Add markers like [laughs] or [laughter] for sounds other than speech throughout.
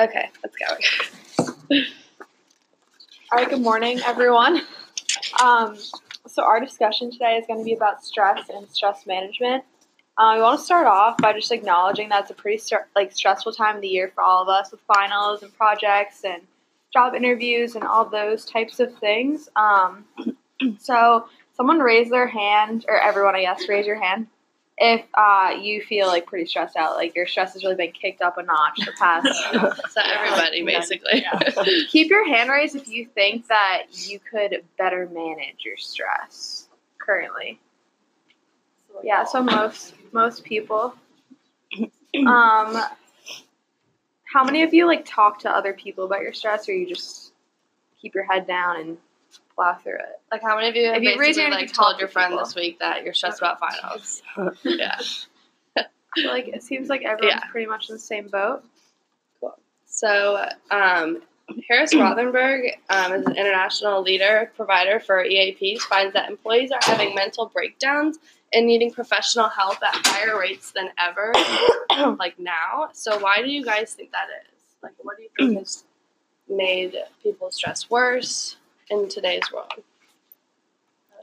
Okay, let's go. All right, good morning, everyone. Um, so our discussion today is going to be about stress and stress management. Uh, we want to start off by just acknowledging that it's a pretty like stressful time of the year for all of us with finals and projects and job interviews and all those types of things. Um, [clears throat] so someone raise their hand, or everyone, I guess, raise your hand if uh, you feel like pretty stressed out, like your stress has really been kicked up a notch the past. [laughs] So everybody, basically. [laughs] Keep your hand raised if you think that you could better manage your stress currently. Yeah, so most most people. [clears throat] Um, how many of you like talk to other people about your stress, or you just keep your head down and plow through it? Like, how many of you have If you raise basically your like can talk told to your friend people. this week that you're stressed about finals? [laughs] yeah. I feel like it seems like everyone's Yeah. pretty much in the same boat. Cool. So, um, Harris Rothenberg um, is an international leader provider for EAPs, finds that employees are having mental breakdowns and needing professional help at higher rates than ever, [coughs] like now. So, why do you guys think that is? Like, what do you think has made people stress worse in today's world?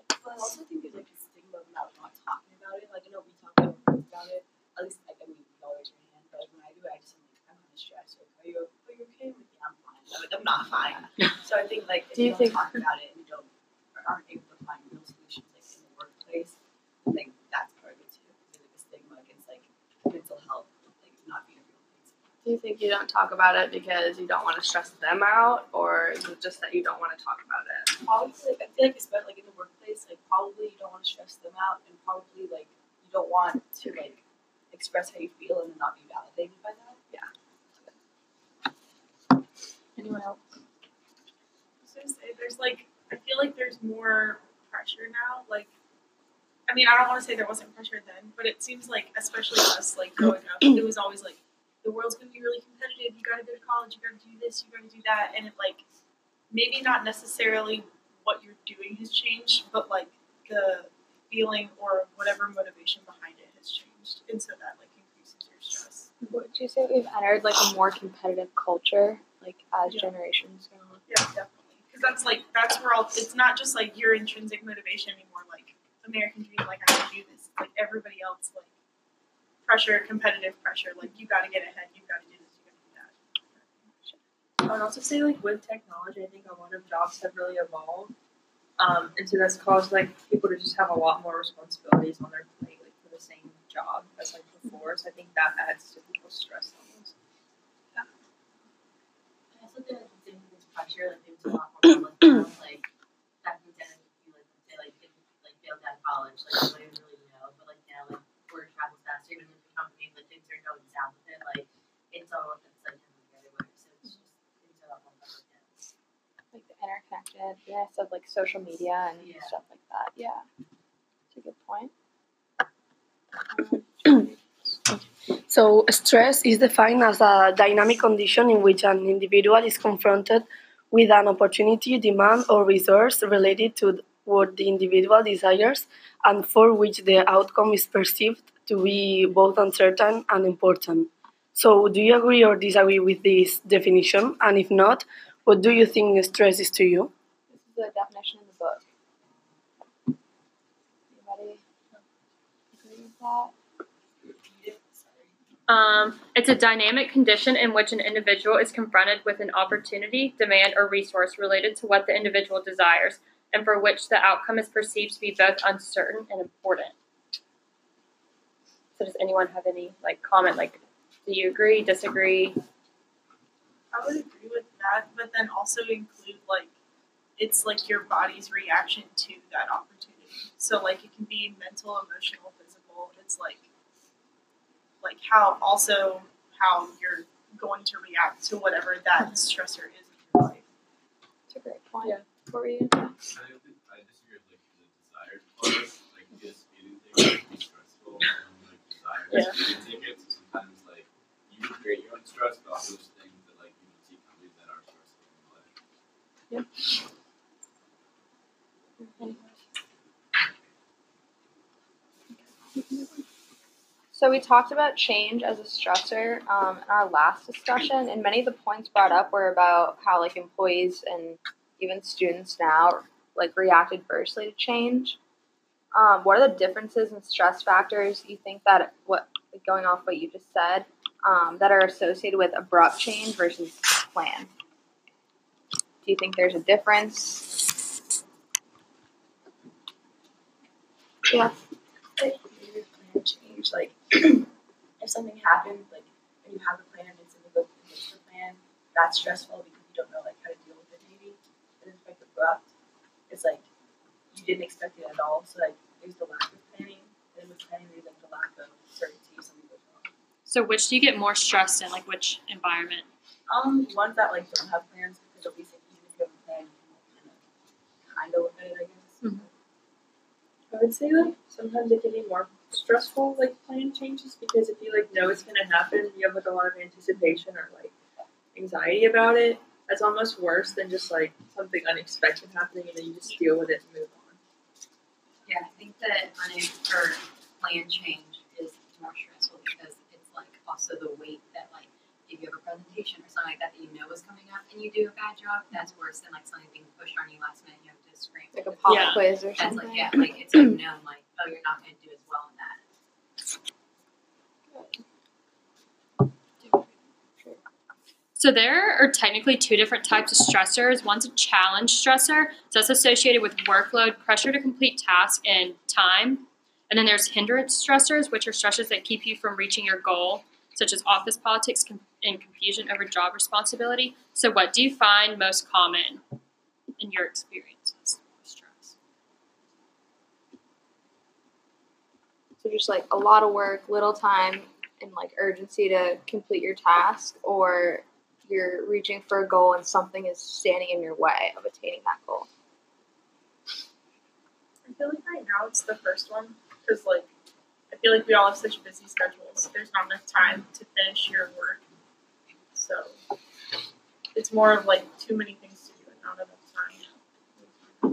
But I also think there's like a stigma about not talking about it. Like, you know, we talk about about it. At least, like, I mean, you always raise your hand, but like, when I do I just am like, I'm kind of stressed. Like, are you, are you okay? I'm like, yeah, I'm fine. I'm like, I'm not fine. so I think, like, if Do you you, don't think- talk about it and you don't, or aren't able to find real solutions, like, in the workplace, like, that's part of it too. There's like a stigma against, like, mental health, like, not being a real thing. Do you think you don't talk about it because you don't want to stress them out, or is it just that you don't want to talk about it? Probably, like, I feel like, especially, like, in the workplace, like, probably you don't want to stress them out, and probably, like, you don't want to, like, express how you feel and not be validated by that. Yeah. Anyone else? I was gonna say there's like I feel like there's more pressure now. Like I mean I don't want to say there wasn't pressure then, but it seems like especially us like growing up, it was always like the world's gonna be really competitive. You gotta go to college. You gotta do this. You gotta do that. And it like maybe not necessarily what you're doing has changed, but like the feeling or whatever motivation behind it has changed, and so that like increases your stress. Would you say we've entered like a more competitive culture, like as Yeah. generations go on? Yeah, definitely. Because that's like that's where all it's not just like your intrinsic motivation anymore. Like American dream, like I can do this. Like everybody else, like pressure, competitive pressure. Like you got to get ahead. You got to do this. You got to do that. I would also say like with technology, I think a lot of jobs have really evolved. Um, and so that's caused like people to just have a lot more responsibilities on their plate, like for the same job as like before. So I think that adds to people's stress levels. I also feel like it's increased pressure, like there's a lot more public now, like back in the day, like, you like say like if you like failed out of college, like nobody would really know. But like now, like word travels faster, even with the companies, like things are going south with it, like it's all it's like coming together. Where so it's just things are a lot more public now. Like the interconnectedness of like social media and Yeah. stuff like that. Yeah, it's a good point. [coughs] So, stress is defined as a dynamic condition in which an individual is confronted with an opportunity, demand, or resource related to what the individual desires and for which the outcome is perceived to be both uncertain and important. So, do you agree or disagree with this definition? And if not, what do you think stress is to you? This is the definition in the book. Anybody agree with that? Um, it's a dynamic condition in which an individual is confronted with an opportunity, demand, or resource related to what the individual desires, and for which the outcome is perceived to be both uncertain and important. So, does anyone have any like comment? Like, do you agree, disagree? I would agree with that, but then also include like it's like your body's reaction to that opportunity. So like it can be mental, emotional, physical. It's like like how also how you're going to react to whatever that [laughs] stressor is in your life. It's a great point. Yeah. What were you? I don't think I disagree with like the desired part. Like just eating tickets can be stressful and like desire Yeah. eating tickets. So sometimes like you can create your own stress, but also there's things that like you can see companies that are stressful in your life. So we talked about change as a stressor um, in our last discussion, and many of the points brought up were about how like employees and even students now like react adversely to change. Um, what are the differences in stress factors you think that what going off what you just said um, that are associated with abrupt change versus plan? Do you think there's a difference? Yeah. like plan change. Like [clears throat] if something happens, like and you have a plan and something goes against the plan, that's stressful because you don't know like how to deal with it maybe. And it's like abrupt. It's like you didn't expect it at all. So like there's the lack of planning. And with planning there's like the lack of certainty something goes wrong. So which do you get more stressed in? Like which environment? Um, ones that like don't have plans because at least like, even if you have a plan, you can kind of kind of look at it, I guess. Mhm. I would say like sometimes it can be more stressful like plan changes because if you like know it's gonna happen, you have like a lot of anticipation or like anxiety about it. That's almost worse than just like something unexpected happening and then you just deal with it and move on. Yeah, I think that or plan change is more stressful because it's like also the weight that like if you have a presentation or something like that that you know is coming up and you do a bad job, that's worse than like something being pushed on you last minute you have to scream. Like a pop Yeah. quiz or That's like yeah, like it's like known like oh you're not gonna do as well in that. So there are technically two different types of stressors. One's a challenge stressor. So that's associated with workload, pressure to complete tasks, and time. And then there's hindrance stressors, which are stressors that keep you from reaching your goal, such as office politics and confusion over job responsibility. So what do you find most common in your experiences with stress? So just like a lot of work, little time, and like urgency to complete your task, or you're reaching for a goal and something is standing in your way of attaining that goal. I feel like right now it's the first one because like I feel like we all have such busy schedules. There's not enough time to finish your work, so it's more of like too many things to do and not enough time.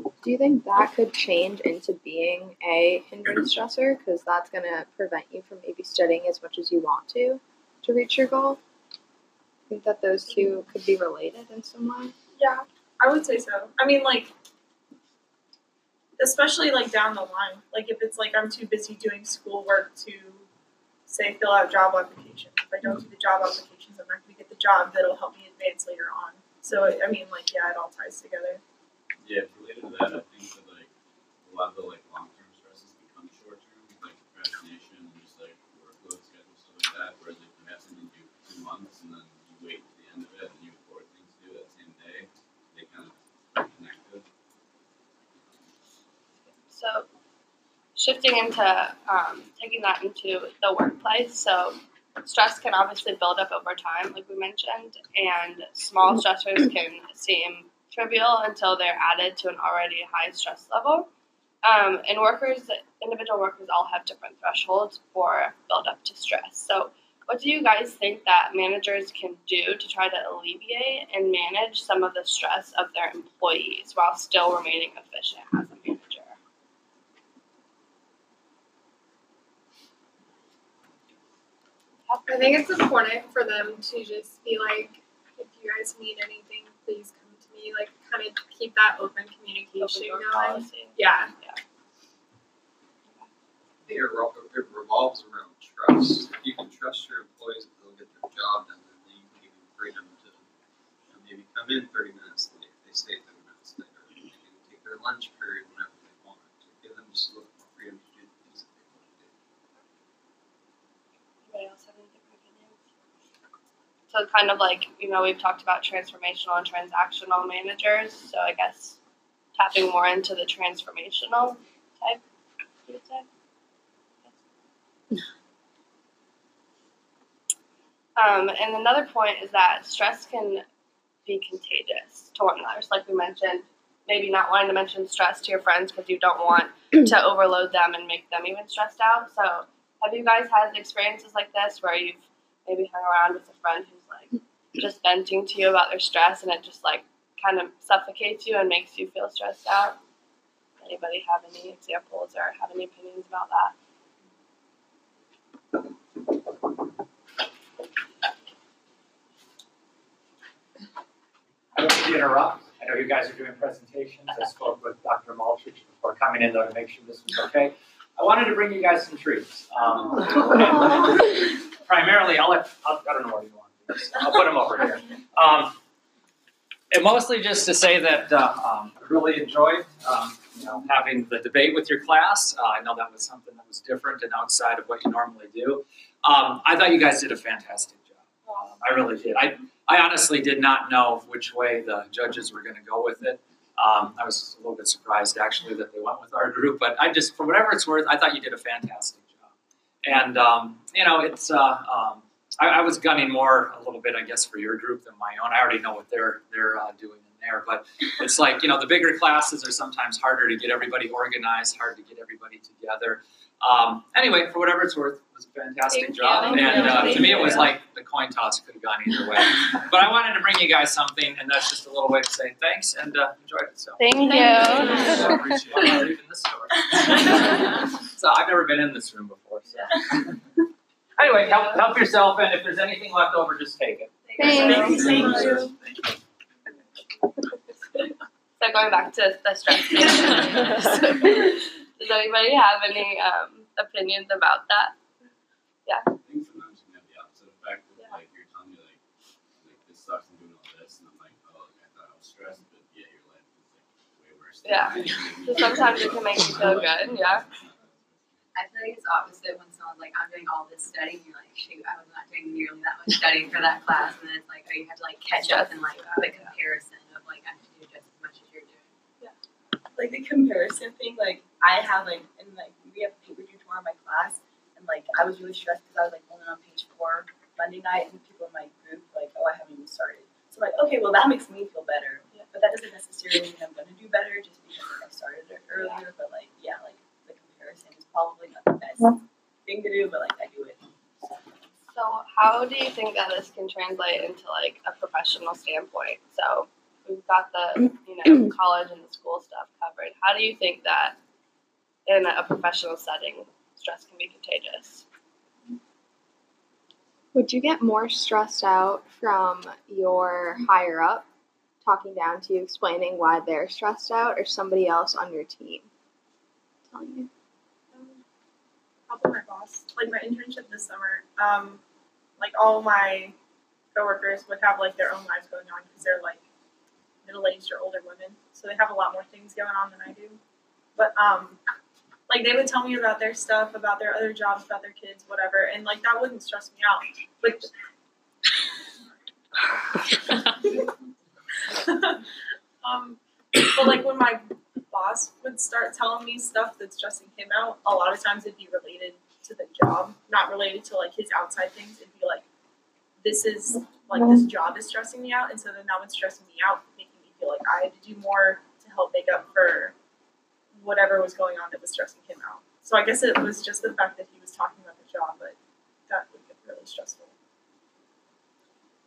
Do you think that could change into being a hindrance stressor? Because that's going to prevent you from maybe studying as much as you want to to reach your goal. I think that those two could be related in some way. Yeah, I would say so. I mean, like, especially like down the line, like if it's like I'm too busy doing schoolwork to say fill out job applications. If I don't do the job applications, I'm not going to get the job that'll help me advance later on. So I mean, like, yeah, it all ties together. Yeah, related to that, I think that like a lot of the like long term stresses become short term, like procrastination and just like workload schedule stuff like that. Whereas if you have something to do two months and then you wait to the end of it and you have four things to do that same day, they kind of connected. So, shifting into um, taking that into the workplace. So, stress can obviously build up over time, like we mentioned, and small stressors can seem trivial until they're added to an already high stress level. Um, and workers, individual workers, all have different thresholds for build up to stress. So, what do you guys think that managers can do to try to alleviate and manage some of the stress of their employees while still remaining efficient as a manager? I think it's important for them to just be like, if you guys need anything, please come to. Like, kind of keep that open communication Open going. policy. Yeah. think it revol- it revolves around trust. If you can trust your employees that they'll get their job done, then you can give them freedom to you know, maybe come in thirty minutes late. If they stay thirty minutes later. They can take their lunch period whenever they want. To give them just a little more freedom to do the things that they want to do. Anybody else have any different opinions? So kind of like, you know, we've talked about transformational and transactional managers. So I guess tapping more into the transformational type, you would say. Um, and another point is that stress can be contagious to one another. So like we mentioned, maybe not wanting to mention stress to your friends because you don't want [clears throat] to overload them and make them even stressed out. So have you guys had experiences like this where you've maybe hung around with a friend who's like just venting to you about their stress and it just like kind of suffocates you and makes you feel stressed out? Anybody have any examples or have any opinions about that? I don't mean to interrupt. I know you guys are doing presentations. I spoke with Dr. Maltrich before coming in though to make sure this was okay. I wanted to bring you guys some treats. Um, [laughs] primarily, I'll let, I'll, I don't know where you want these. I'll put them over here. Um, and mostly just to say that uh, um, I really enjoyed um, you know, having the debate with your class. Uh, I know that was something that was different and outside of what you normally do. Um, I thought you guys did a fantastic job. Um, I really did. I, I honestly did not know which way the judges were going to go with it. Um, I was a little bit surprised actually that they went with our group, but I just, for whatever it's worth, I thought you did a fantastic job. And um, you know, it's uh, um, I, I was gunning more a little bit, I guess, for your group than my own. I already know what they're they're uh, doing in there, but it's like you know, the bigger classes are sometimes harder to get everybody organized, hard to get everybody together. Um, anyway, for whatever it's worth, it was a fantastic Thank job, you. and uh, to me, it was like the coin toss could have gone either way. but I wanted to bring you guys something, and that's just a little way to say thanks and uh, enjoyed it. So. Thank So you. appreciate. I'm not this so I've never been in this room before. So. Anyway, help, help yourself, and if there's anything left over, just take it. Thanks. Thank you. So going back to the stress [laughs] management, does anybody have any um, opinions about that? Yeah. I think sometimes you can have the opposite effect of like you're telling me like like this sucks and doing all this and I'm like, oh like, I thought I was stressed, but yeah, your life is like way worse. Yeah. So sometimes it can make you feel good, yeah. I feel like it's opposite when someone's like, I'm doing all this studying, and you're like, shoot, I was not doing nearly that much studying for that class, and then it's like, oh, you have to like catch up and like the comparison of like I have to do just as much as you're doing. Yeah. Like the comparison thing, like I have like and like we have paper due tomorrow in my class, and like I was really stressed because I was like only on page four Monday night, and people in my group were like, oh, I haven't even started. So I'm like, okay, well that makes me feel better, but that doesn't necessarily mean I'm gonna do better just because like, I started it earlier. But like, yeah, like the comparison is probably not the best thing to do, but like I do it. So how do you think that this can translate into like a professional standpoint? So we've got the you know [clears throat] college and the school stuff covered. How do you think that in a professional setting stress can be contagious? Would you get more stressed out from your higher up talking down to you, explaining why they're stressed out, or somebody else on your team telling you? Probably my boss. Like my internship this summer, um, like all my coworkers would have like their own lives going on because they're like middle aged or older women, so they have a lot more things going on than I do. But um, like they would tell me about their stuff, about their other jobs, about their kids, whatever, and like that wouldn't stress me out. But [laughs] [laughs] [laughs] um, but like when my boss would start telling me stuff that's stressing him out, a lot of times it'd be related to the job, not related to like his outside things. It'd be like, this is like this job is stressing me out, and so then that would stress me out, making me feel like I had to do more to help make up for whatever was going on that was stressing him out. So I guess it was just the fact that he was talking about the job, but that would get really stressful.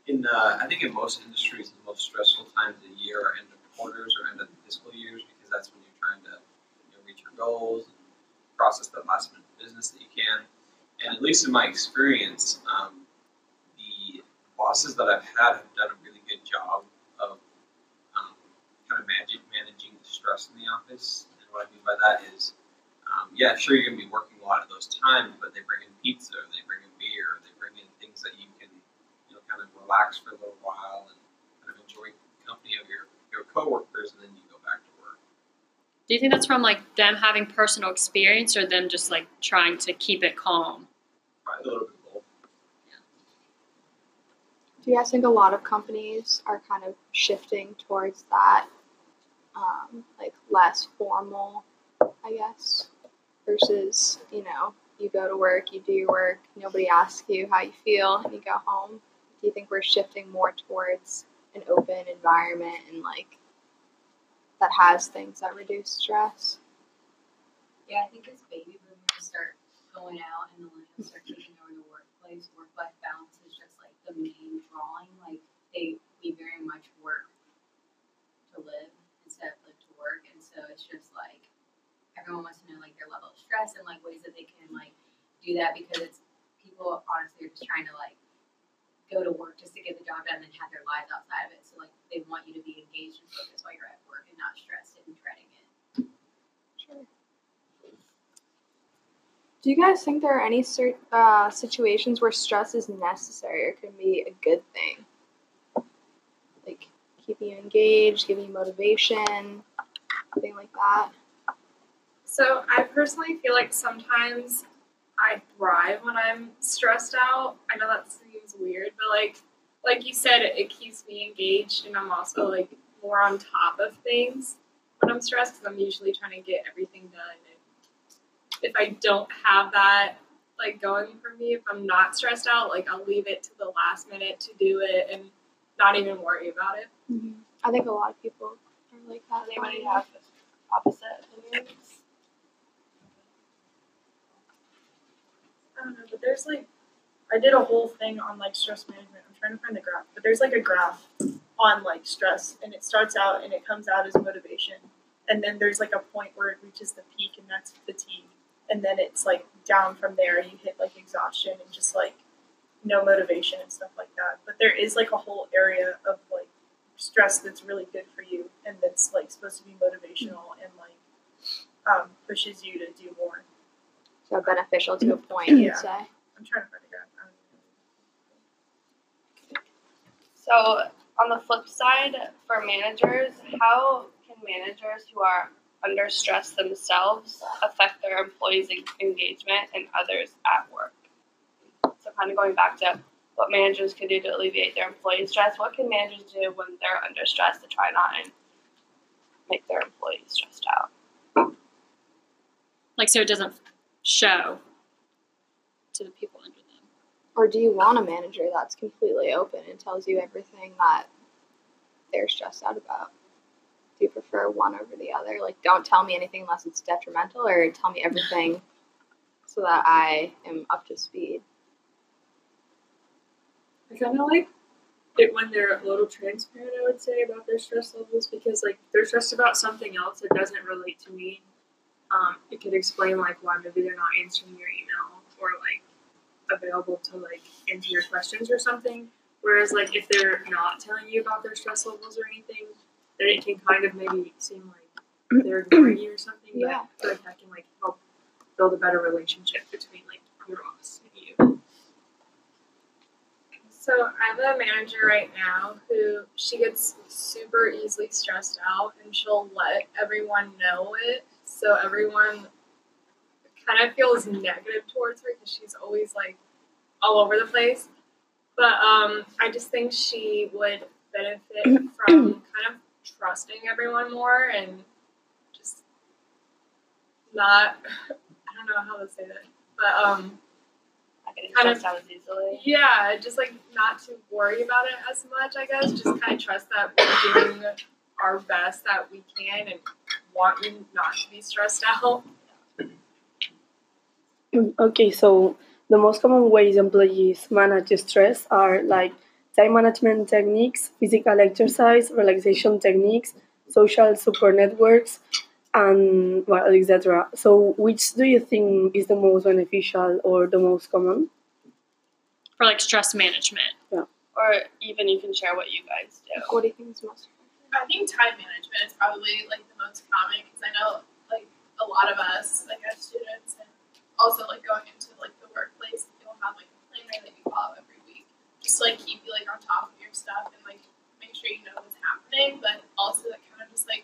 In uh, I think in most industries, the most stressful times of the year are end of quarters or end of fiscal years because that's when you're trying to you know, reach your goals and process the last minute business that you can. And at least in my experience, um, the bosses that I've had have done a really good job of um, kind of managing managing the stress in the office. And what I mean by that is, um, yeah, sure you're gonna be working a lot of those times, but they bring in pizza, or they bring in beer, or they bring in things that you can you know, kind of relax for a little while and kind of enjoy the company of your, your coworkers, and then you go back to work. Do you think that's from like them having personal experience or them just like trying to keep it calm? Probably a little bit of both. Do you guys think a lot of companies are kind of shifting towards that, um, like less formal, I guess, versus you know you go to work, you do your work, nobody asks you how you feel, and you go home. Do you think we're shifting more towards an open environment and like that has things that reduce stress? Yeah, I think as baby boomers start going out and the millennials start taking over the workplace, work life balance is just like the main drawing. Like they we very much work to live instead of live to work. And so it's just like everyone wants to know like their level of stress and like ways that they can like do that because it's people honestly are just trying to like go to work just to get the job done and then have their lives outside of it. So like they want you to be engaged and focused while you're at work and not stressed and dreading it. Sure. Do you guys think there are any cer- uh, situations where stress is necessary or can be a good thing? Like keeping you engaged, giving you motivation, thing like that. So I personally feel like sometimes I thrive when I'm stressed out. I know that seems weird, but like like you said, it, keeps me engaged, and I'm also like more on top of things when I'm stressed because I'm usually trying to get everything done. And if I don't have that like going for me, if I'm not stressed out, like I'll leave it to the last minute to do it and not even worry about it. Mm-hmm. I think a lot of people are like that. Anybody have opposite opinions? I don't know, but there's like, I did a whole thing on like stress management. I'm trying to find the graph, but there's like a graph on like stress, and it starts out and it comes out as motivation, and then there's like a point where it reaches the peak, and that's fatigue, and then it's like down from there. You hit like exhaustion and just like no motivation and stuff like that. But there is like a whole area of like stress that's really good for you, and that's like supposed to be motivational and like um, pushes you to do more. So beneficial to a point, you'd say. I'm trying to find the graph. I don't know. So on the flip side, for managers, how can managers who are under stress themselves affect their employees' engagement and others at work? So kind of going back to what managers can do to alleviate their employees' stress, what can managers do when they're under stress to try not and make their employees stressed out? Like so it doesn't show to the people under. Or do you want a manager that's completely open and tells you everything that they're stressed out about? Do you prefer one over the other? Like, don't tell me anything unless it's detrimental, or tell me everything [laughs] so that I am up to speed. I kind of like it when they're a little transparent. I would say about their stress levels because like they're stressed about something else that doesn't relate to me. Um, it could explain like why maybe they're not answering your email or like available to like answer your questions or something. Whereas like if they're not telling you about their stress levels or anything, then it can kind of maybe seem like they're ignoring you or something. But Yeah. I feel like that can like help build a better relationship between like your boss and you. So I have a manager right now who she gets super easily stressed out and she'll let everyone know it. So everyone kind of feels negative towards her because she's always like all over the place. But um, I just think she would benefit [clears throat] from kind of trusting everyone more and just not, I don't know how to say that, but um, Kind of- stressed out easily. yeah, just like not to worry about it as much, I guess. Just kind of trust that we're doing our best that we can and want you not to be stressed [laughs] out. [clears throat] Okay, so the most common ways employees manage stress are like time management techniques, physical exercise, relaxation techniques, social support networks, and well, etc. So, which do you think is the most beneficial or the most common? For like stress management. Yeah. Or even you can share what you guys do. What do you think is most? I think time management is probably like the most common because I know like a lot of us like as students and also like going into like the workplace, you'll have like a planner that you follow every week, just to, like keep you like on top of your stuff and like make sure you know what's happening, but also that kind of just like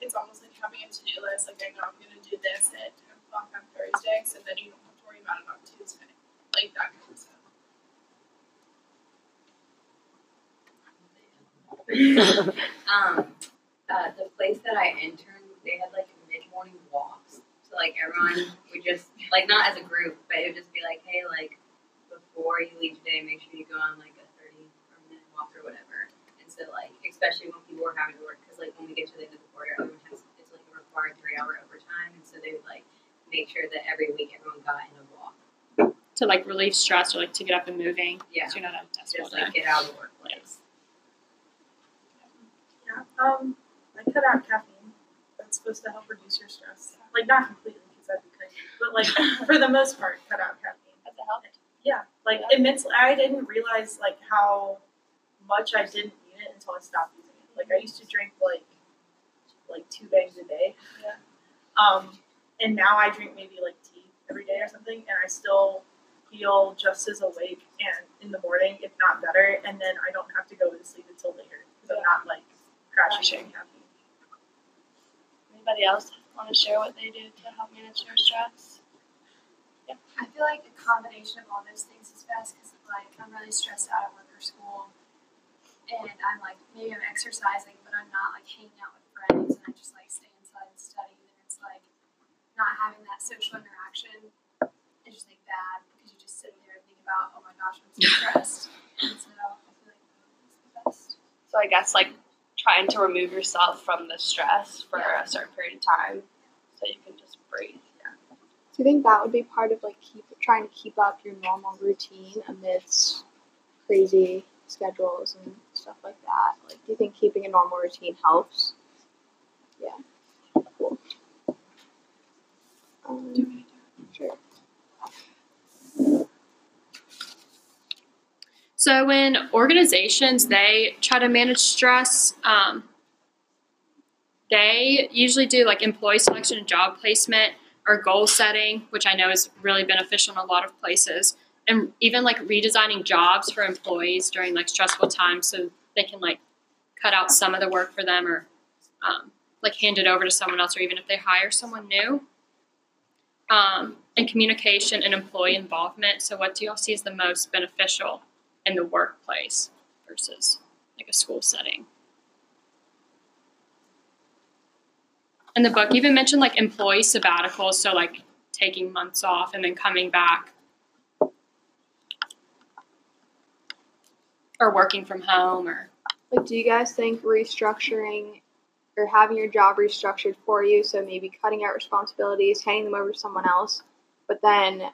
it's almost like having a to do list. Like I know I'm gonna do this at ten o'clock on Thursday, so then you don't have to worry about it on Tuesday, like that kind of stuff. [laughs] um, uh, the place that I interned, they had like mid morning walks. So like everyone would just like not as a group, but it would just be like, hey, like before you leave today, make sure you go on like a thirty or minute walk or whatever. And so like especially when people were having to work, because like when we get to the end of the quarter, everyone has it's like a required three hour overtime, and so they would like make sure that every week everyone got in a walk. To like relieve stress or like to get up and moving. Yeah, So you're not at a desk all just day. like get out of the workplace. Yeah. Um, I cut out caffeine. That's supposed to help reduce your stress. Like not completely, because that'd be crazy, but like [laughs] for the most part, cut out caffeine. It help? Yeah, like admits I didn't realize like how much I didn't need it until I stopped using it. Like I used to drink like like two bags a day. Yeah. Um, and now I drink maybe like tea every day or something, and I still feel just as awake and in the morning, if not better. And then I don't have to go to sleep until later because I'm not like crashing. Crashing. Anybody else want to share what they do to help manage their stress? Yeah. I feel like a combination of all those things is best because like I'm really stressed out at work or school, and I'm like maybe I'm exercising, but I'm not like hanging out with friends, and I just like stay inside and study. And it's like not having that social interaction is just like bad because you just sit there and think about oh my gosh I'm so [laughs] stressed, and so I feel like that's the best. So I guess like trying to remove yourself from the stress for a certain period of time, so you can just breathe. Yeah. Do you think that would be part of like keep trying to keep up your normal routine amidst crazy schedules and stuff like that? Like, do you think keeping a normal routine helps? Yeah. Cool. Um, sure. So when organizations they try to manage stress, um, they usually do like employee selection and job placement or goal setting, which I know is really beneficial in a lot of places, and even like redesigning jobs for employees during like stressful times so they can like cut out some of the work for them or um, like hand it over to someone else or even if they hire someone new. Um, and communication and employee involvement. So, what do y'all see as the most beneficial in the workplace versus like a school setting? And the book even mentioned like employee sabbaticals, so like taking months off and then coming back. Or working from home or Like, do you guys think restructuring or having your job restructured for you, so maybe cutting out responsibilities, handing them over to someone else, but then,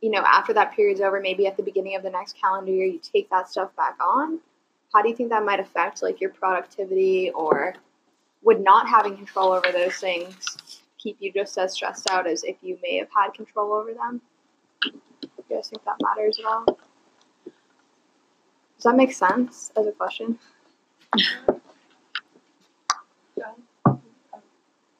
you know, after that period's over, maybe at the beginning of the next calendar year, you take that stuff back on? How do you think that might affect like your productivity or would not having control over those things keep you just as stressed out as if you may have had control over them? Do you guys think that matters at all? Does that make sense as a question? [laughs]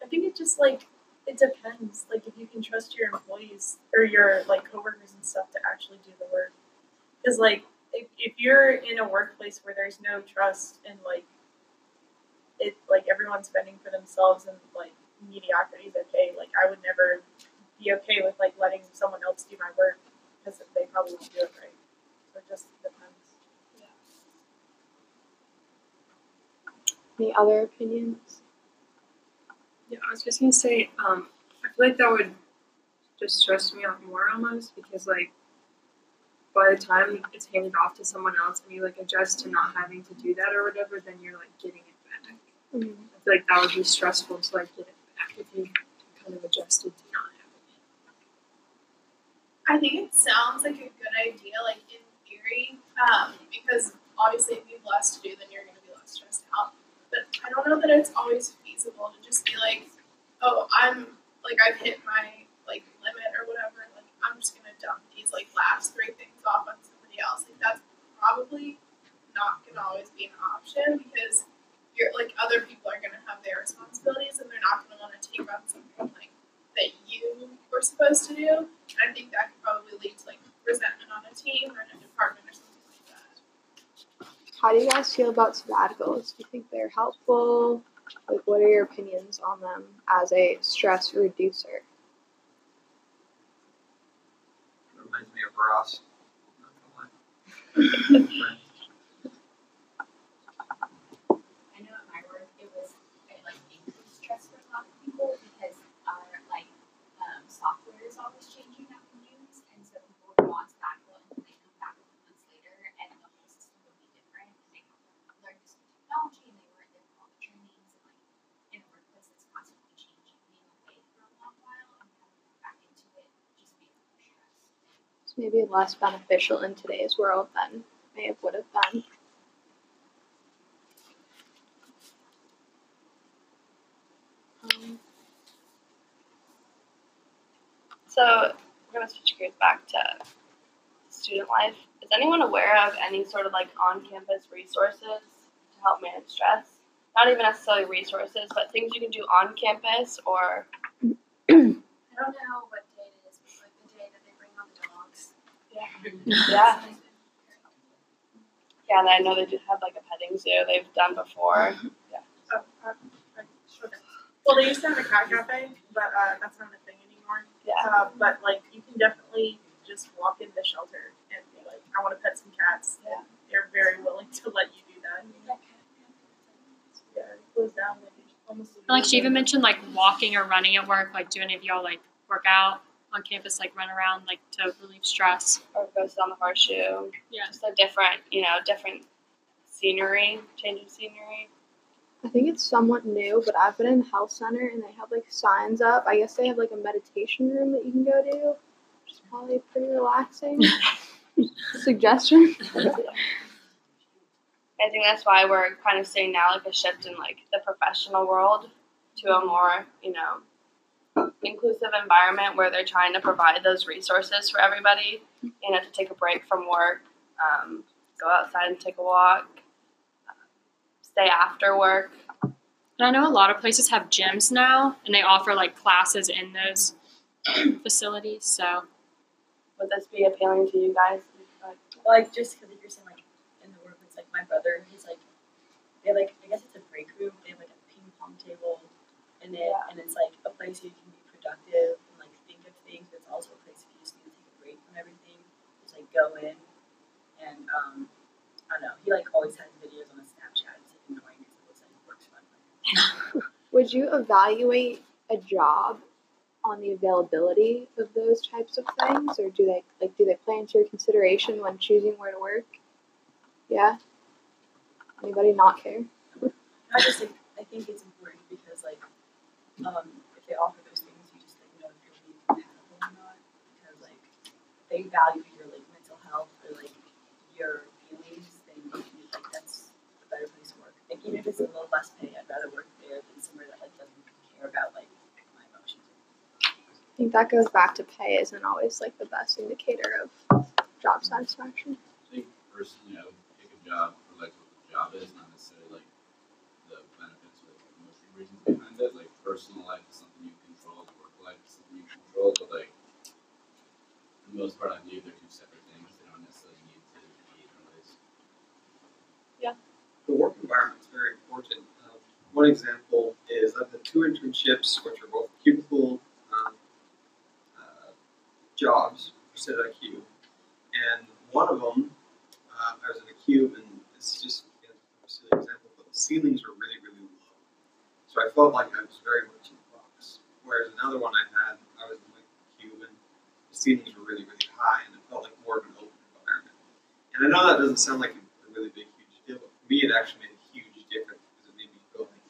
I think it just like it depends. Like if you can trust your employees or your like coworkers and stuff to actually do the work, because like if, if you're in a workplace where there's no trust and like it like everyone's spending for themselves and like mediocrity is okay. Like I would never be okay with like letting someone else do my work because they probably won't do it right. So it just depends. Yeah. Any other opinions? Yeah, I was just gonna say, um, I feel like that would just stress me out more almost because like by the time it's handed off to someone else and you like adjust to not having to do that or whatever, then you're like getting it back. Mhm. I feel like that would be stressful to like get it back if you kind of adjusted to not having it. I think it sounds like a good idea, like in theory, um, because obviously if you have less to do, then you're going to be less stressed out. But I don't know that it's always feasible to just be like, oh, I'm like I've hit my like limit or whatever. Like I'm just to dump these like last three things off on somebody else. Like that's probably not to always be an option because you're like other people are to have their responsibilities and they're not to want to take on something like that you were supposed to do. And I think that could probably lead to like resentment on a team or in a department or something like that. How do you guys feel about sabbaticals? Do you think they're helpful? Like, what are your opinions on them as a stress reducer? Reminds me of Ross. [laughs] Not gonna lie. I know at my work it was it like increased stress for a lot of people because our like um, software is always changing that we use, and so people would go on sabbatical and then they come back a few months later, and the whole system would be different, and they learned this new technology, and they weren't there for all the trainings, and like in a workplace that's constantly changing, being away for a long while and coming back into it, just being more stressed. It's maybe less beneficial in today's world than may have would have been. Um, So we're gonna switch gears back to student life. Is anyone aware of any sort of like on-campus resources to help manage stress? Not even necessarily resources, but things you can do on campus or [clears throat] I don't know what day it is, but like the day that they bring on the dogs. Yeah, yeah. And I know they do have like a petting zoo they've done before. Oh, uh, uh. Well, they used to have a cat cafe, but uh, that's not a thing anymore. Yeah. Uh, but like, you can definitely just walk in the shelter and be like, "I want to pet some cats." Yeah. They're very willing to let you do that. Yeah, it goes down like almost. And, like she even mentioned like walking or running at work. Like, do any of y'all like work out on campus, like run around, like to relieve stress? Or go sit on the horseshoe. Yeah. Just a different, you know, different scenery, change of scenery. I think it's somewhat new, but I've been in the health center and they have like signs up. I guess they have like a meditation room that you can go to, which is probably pretty relaxing. [laughs] Suggestion. [laughs] I think that's why we're kind of seeing now like a shift in like the professional world to a more, you know, inclusive environment where they're trying to provide those resources for everybody, you know, to take a break from work, um, go outside and take a walk, uh, stay after work. And I know a lot of places have gyms now, and they offer like classes in those [clears throat] facilities. So Would this be appealing to you guys? Like, Like just because you're saying like in the work, it's like my brother, he's like they have, like I guess it's a break room. They have like a ping pong table in it, Yeah. and it's like a place where you can be productive and like think of things. But it's also a place if you just need to take a break from everything. Just like go in and um, I don't know. He like always has videos on his Snapchat. It's like annoying because it looks like works fun. [laughs] Would you evaluate a job on the availability of those types of things, or do they like do they play into your consideration when choosing where to work? Yeah. Anybody not care? I just think I think it's important because like um, if they offer those things, you just like know if you'll be compatible or not. Because like they value your like mental health or like your feelings, then you, like that's a better place to work. Like even if it's a little less pay, I'd rather work there than somewhere that like doesn't care about like my emotions. I think that goes back to pay isn't always like the best indicator of job satisfaction. I think personally, I would pick a job for like what the job is, not necessarily like the benefits or the emotional reasons behind it. Like personal life is something you control, work life is something you control, but like for the most part, I believe they're two separate things. They don't necessarily need to be interlaced. the work environment is very important. Um, one example is I've done two internships, which are both cubicle um, uh, jobs for SITIQ. And one of them, uh, I was in a cube, and it's just you know, a silly example, but the ceilings were really, really low. So I felt like I was very much in the box. Whereas another one I had, I was in like a cube, and the ceilings were really, really high, and it felt like more of an open environment. And I know that doesn't sound like a, really big, huge deal, but for me, it actually made a huge difference because it made me feel like,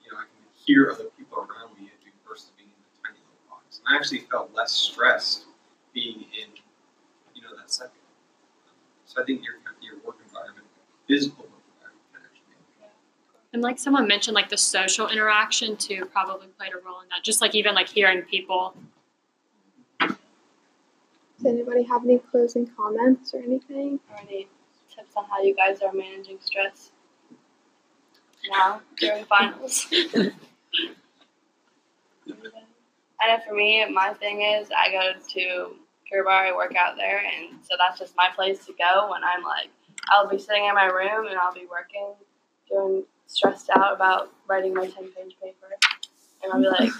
you know, I can hear other people around me versus being in a tiny little box. And I actually felt less stressed being in, you know, that second. So I think your your work environment, physical work environment, can actually make and like someone mentioned, like the social interaction too probably played a role in that. Just like even like hearing people. Does anybody have any closing comments or anything? or any tips on how you guys are managing stress now during finals? [laughs] I know for me, my thing is I go to Pure Barre, I work out there, and so that's just my place to go when I'm like, I'll be sitting in my room and I'll be working, doing stressed out about writing my 10 page paper, and I'll be like,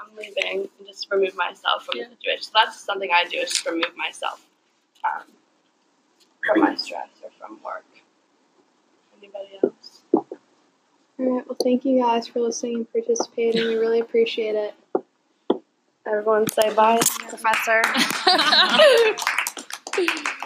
I'm leaving and just remove myself from Yeah. the situation. So that's something I do is just remove myself um, from my stress or from work. Anybody else? All right. Well, thank you guys for listening and participating. We really appreciate it. Everyone say bye, Professor. [laughs] [laughs]